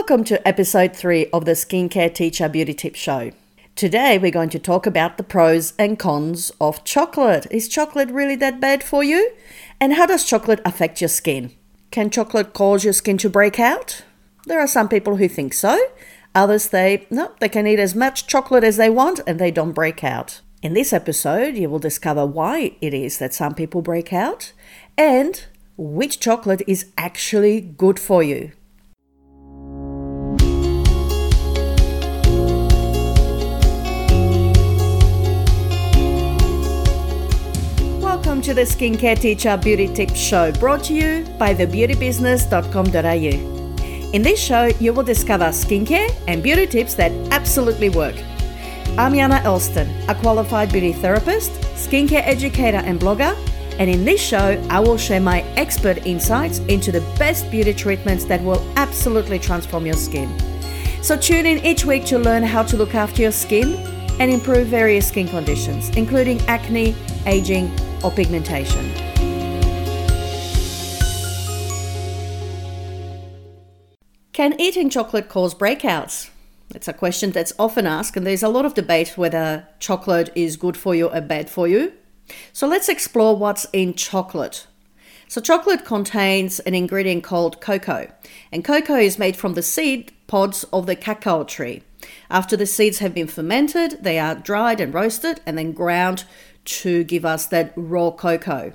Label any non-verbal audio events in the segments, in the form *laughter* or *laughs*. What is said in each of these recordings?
Welcome to episode 3 of the Skincare Teacher Beauty Tip Show. Today we're going to talk about the pros and cons of chocolate. Is chocolate really that bad for you? And how does chocolate affect your skin? Can chocolate cause your skin to break out? There are some people who think so. Others say, no, they can eat as much chocolate as they want and they don't break out. In this episode, you will discover why it is that some people break out and which chocolate is actually good for you. Welcome to the Skincare Teacher Beauty Tips Show brought to you by thebeautybusiness.com.au. In this show, you will discover skincare and beauty tips that absolutely work. I'm Yana Elston, a qualified beauty therapist, skincare educator, and blogger. And in this show, I will share my expert insights into the best beauty treatments that will absolutely transform your skin. So tune in each week to learn how to look after your skin and improve various skin conditions, including acne, aging, or pigmentation. Can eating chocolate cause breakouts? It's a question that's often asked, and there's a lot of debate whether chocolate is good for you or bad for you. So let's explore what's in chocolate. So, chocolate contains an ingredient called cocoa, and cocoa is made from the seed pods of the cacao tree. After the seeds have been fermented, they are dried and roasted and then ground to give us that raw cocoa.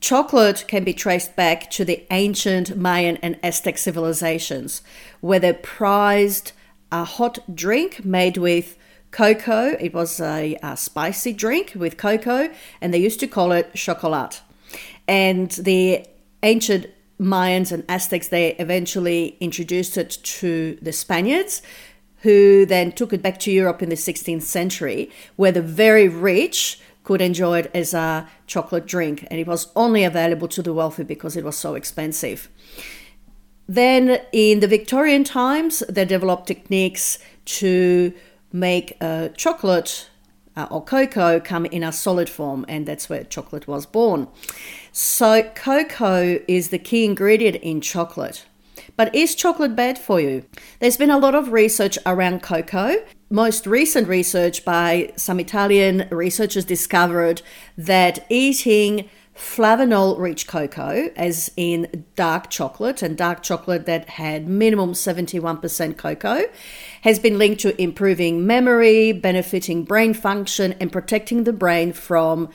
Chocolate can be traced back to the ancient Mayan and Aztec civilizations, where they prized a hot drink made with cocoa. It was a, a, spicy drink with cocoa, and they used to call it chocolat. And the ancient Mayans and Aztecs, they eventually introduced it to the Spaniards, who then took it back to Europe in the 16th century, where the very rich could enjoy it as a chocolate drink, and it was only available to the wealthy because it was so expensive. Then, in the Victorian times, they developed techniques to make uh, chocolate uh, or cocoa come in a solid form, and that's where chocolate was born. So, cocoa is the key ingredient in chocolate. But is chocolate bad for you? There's been a lot of research around cocoa. Most recent research by some Italian researchers discovered that eating flavanol rich cocoa, as in dark chocolate, and dark chocolate that had minimum 71% cocoa, has been linked to improving memory, benefiting brain function, and protecting the brain from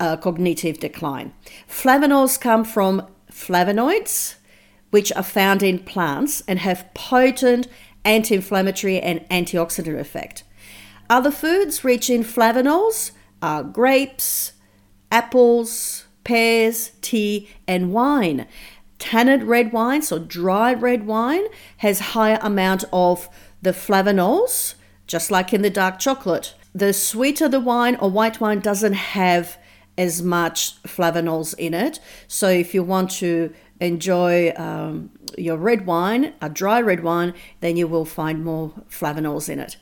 uh, cognitive decline. Flavanols come from flavonoids, which are found in plants and have potent anti inflammatory and antioxidant effect. Other foods rich in flavonols are grapes, apples, pears, tea, and wine. Tanned red wine, so dry red wine, has higher amount of the flavonols, just like in the dark chocolate. The sweeter the wine or white wine doesn't have as much flavonols in it. So if you want to enjoy um, your red wine, a dry red wine, then you will find more flavonols in it.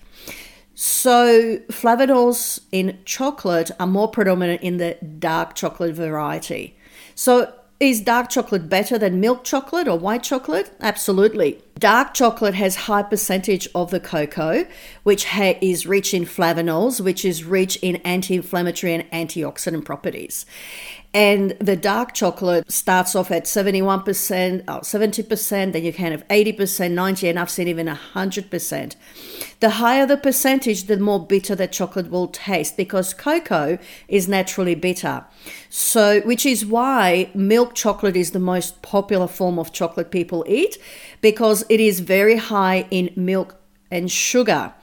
So, flavonols in chocolate are more predominant in the dark chocolate variety. So, is dark chocolate better than milk chocolate or white chocolate? Absolutely. Dark chocolate has high percentage of the cocoa, which ha- is rich in flavonols, which is rich in anti-inflammatory and antioxidant properties. And the dark chocolate starts off at 71% or 70%, then you can have 80%, 90 and I've seen even 100%. The higher the percentage, the more bitter the chocolate will taste because cocoa is naturally bitter. So, which is why milk chocolate is the most popular form of chocolate people eat because it is very high in milk and sugar.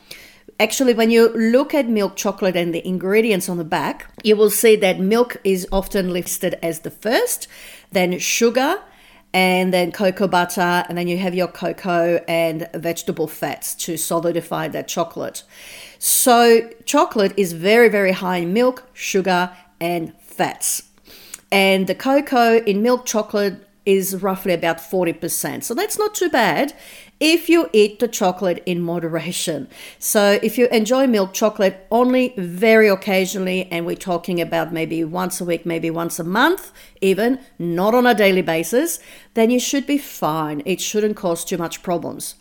Actually, when you look at milk chocolate and the ingredients on the back, you will see that milk is often listed as the first, then sugar, and then cocoa butter, and then you have your cocoa and vegetable fats to solidify that chocolate. So, chocolate is very, very high in milk, sugar, and fats. And the cocoa in milk chocolate is roughly about 40%. So that's not too bad if you eat the chocolate in moderation. So if you enjoy milk chocolate only very occasionally, and we're talking about maybe once a week, maybe once a month, even not on a daily basis, then you should be fine. It shouldn't cause too much problems.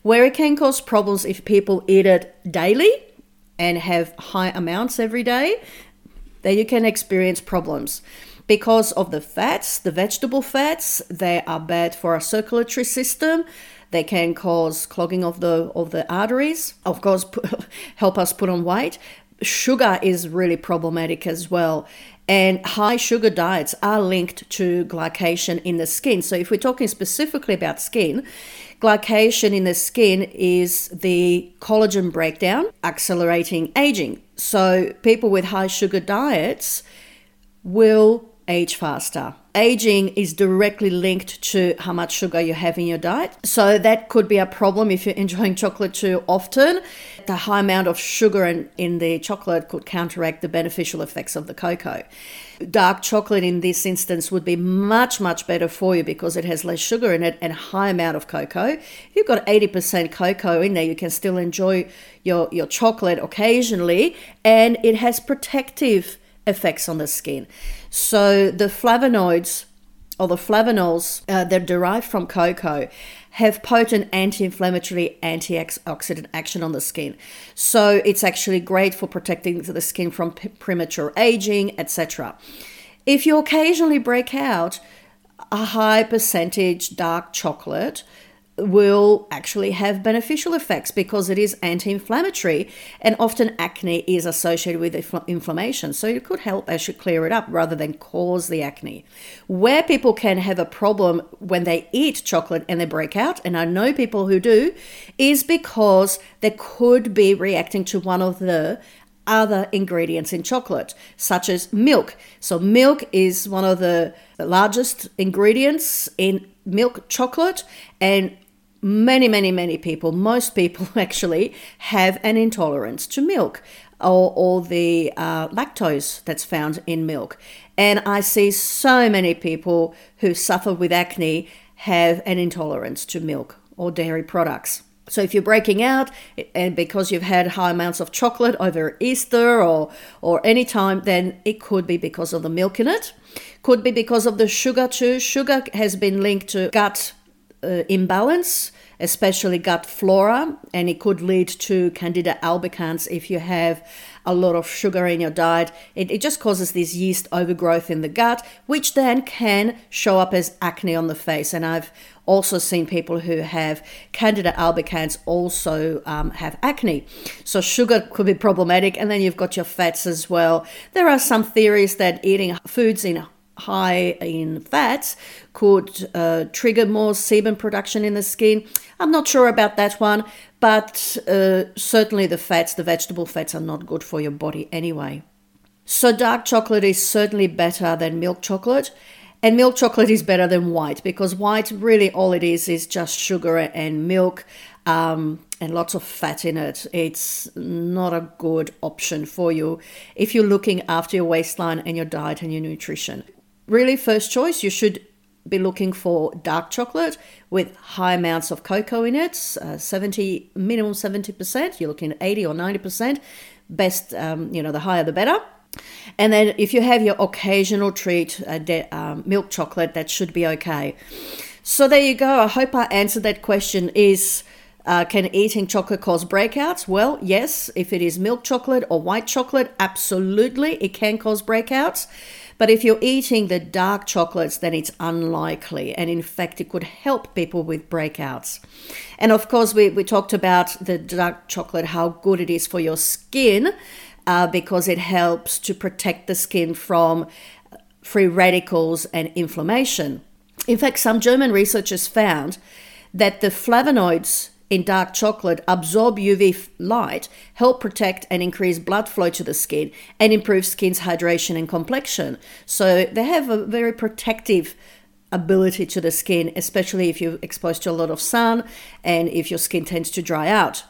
Where it can cause problems if people eat it daily and have high amounts every day, then you can experience problems because of the fats, the vegetable fats, they are bad for our circulatory system. They can cause clogging of the of the arteries. Of course, *laughs* help us put on weight. Sugar is really problematic as well. And high sugar diets are linked to glycation in the skin. So, if we're talking specifically about skin, glycation in the skin is the collagen breakdown, accelerating aging. So, people with high sugar diets will age faster. Aging is directly linked to how much sugar you have in your diet. So that could be a problem if you're enjoying *laughs* chocolate too often. The high amount of sugar in, in the chocolate could counteract the beneficial effects of the cocoa. Dark chocolate in this instance would be much, much better for you because it has less sugar in it and high amount of cocoa. If you've got 80% cocoa in there, you can still enjoy your, your chocolate occasionally and it has protective effects on the skin. So the flavonoids or the flavanols uh, that derive from cocoa have potent anti-inflammatory antioxidant action on the skin so it's actually great for protecting the skin from p- premature aging etc if you occasionally break out a high percentage dark chocolate will actually have beneficial effects because it is anti inflammatory and often acne is associated with inflammation. So it could help actually clear it up rather than cause the acne. Where people can have a problem when they eat chocolate and they break out, and I know people who do, is because they could be reacting to one of the other ingredients in chocolate, such as milk. So, milk is one of the largest ingredients in milk chocolate, and many, many, many people, most people *laughs* actually, have an intolerance to milk or, or the uh, lactose that's found in milk. And I see so many people who suffer with acne have an intolerance to milk or dairy products. So if you're breaking out and because you've had high amounts of chocolate over Easter or or any time, then it could be because of the milk in it. Could be because of the sugar too. Sugar has been linked to gut uh, imbalance especially gut flora, and it could lead to Candida albicans if you have a lot of sugar in your diet. It, it just causes this yeast overgrowth in the gut, which then can show up as acne on the face. And I've also seen people who have Candida albicans also um, have acne. So sugar could be problematic, and then you've got your fats as well. There are some theories that eating foods in high in fats could uh, trigger more sebum production in the skin. I'm not sure about that one, but uh, certainly the fats, the vegetable fats, are not good for your body anyway. So, dark chocolate is certainly better than milk chocolate. And milk chocolate is better than white because white, really, all it is is just sugar and milk um, and lots of fat in it. It's not a good option for you if you're looking after your waistline and your diet and your nutrition really first choice, you should be looking for dark chocolate with high amounts of cocoa in it, uh, 70 minimum 70%. You're looking at 80 or 90%. Best, um, you know, the higher the better. And then if you have your occasional treat, uh, de- um, milk chocolate, that should be okay. So there you go. I hope I answered that question. Is uh, can eating chocolate cause breakouts? Well, yes. If it is milk chocolate or white chocolate, absolutely, it can cause breakouts. But if you're eating the dark chocolates, then it's unlikely. And in fact, it could help people with breakouts. And of course, we, we talked about the dark chocolate, how good it is for your skin, uh, because it helps to protect the skin from free radicals and inflammation. In fact, some German researchers found that the flavonoids in dark chocolate absorb UV light, help protect and increase blood flow to the skin, and improve skin's hydration and complexion. So they have a very protective ability to the skin, especially if you're exposed to a lot of sun and if your skin tends to dry out.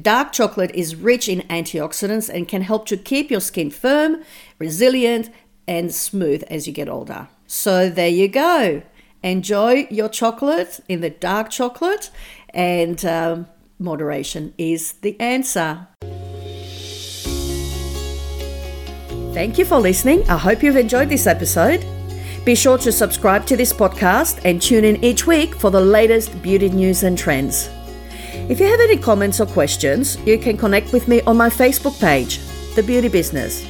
Dark chocolate is rich in antioxidants and can help to keep your skin firm, resilient, and smooth as you get older. So there you go. Enjoy your chocolate in the dark chocolate, and um, moderation is the answer. Thank you for listening. I hope you've enjoyed this episode. Be sure to subscribe to this podcast and tune in each week for the latest beauty news and trends. If you have any comments or questions, you can connect with me on my Facebook page, The Beauty Business.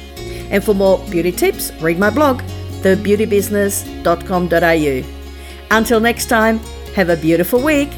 And for more beauty tips, read my blog, thebeautybusiness.com.au. Until next time, have a beautiful week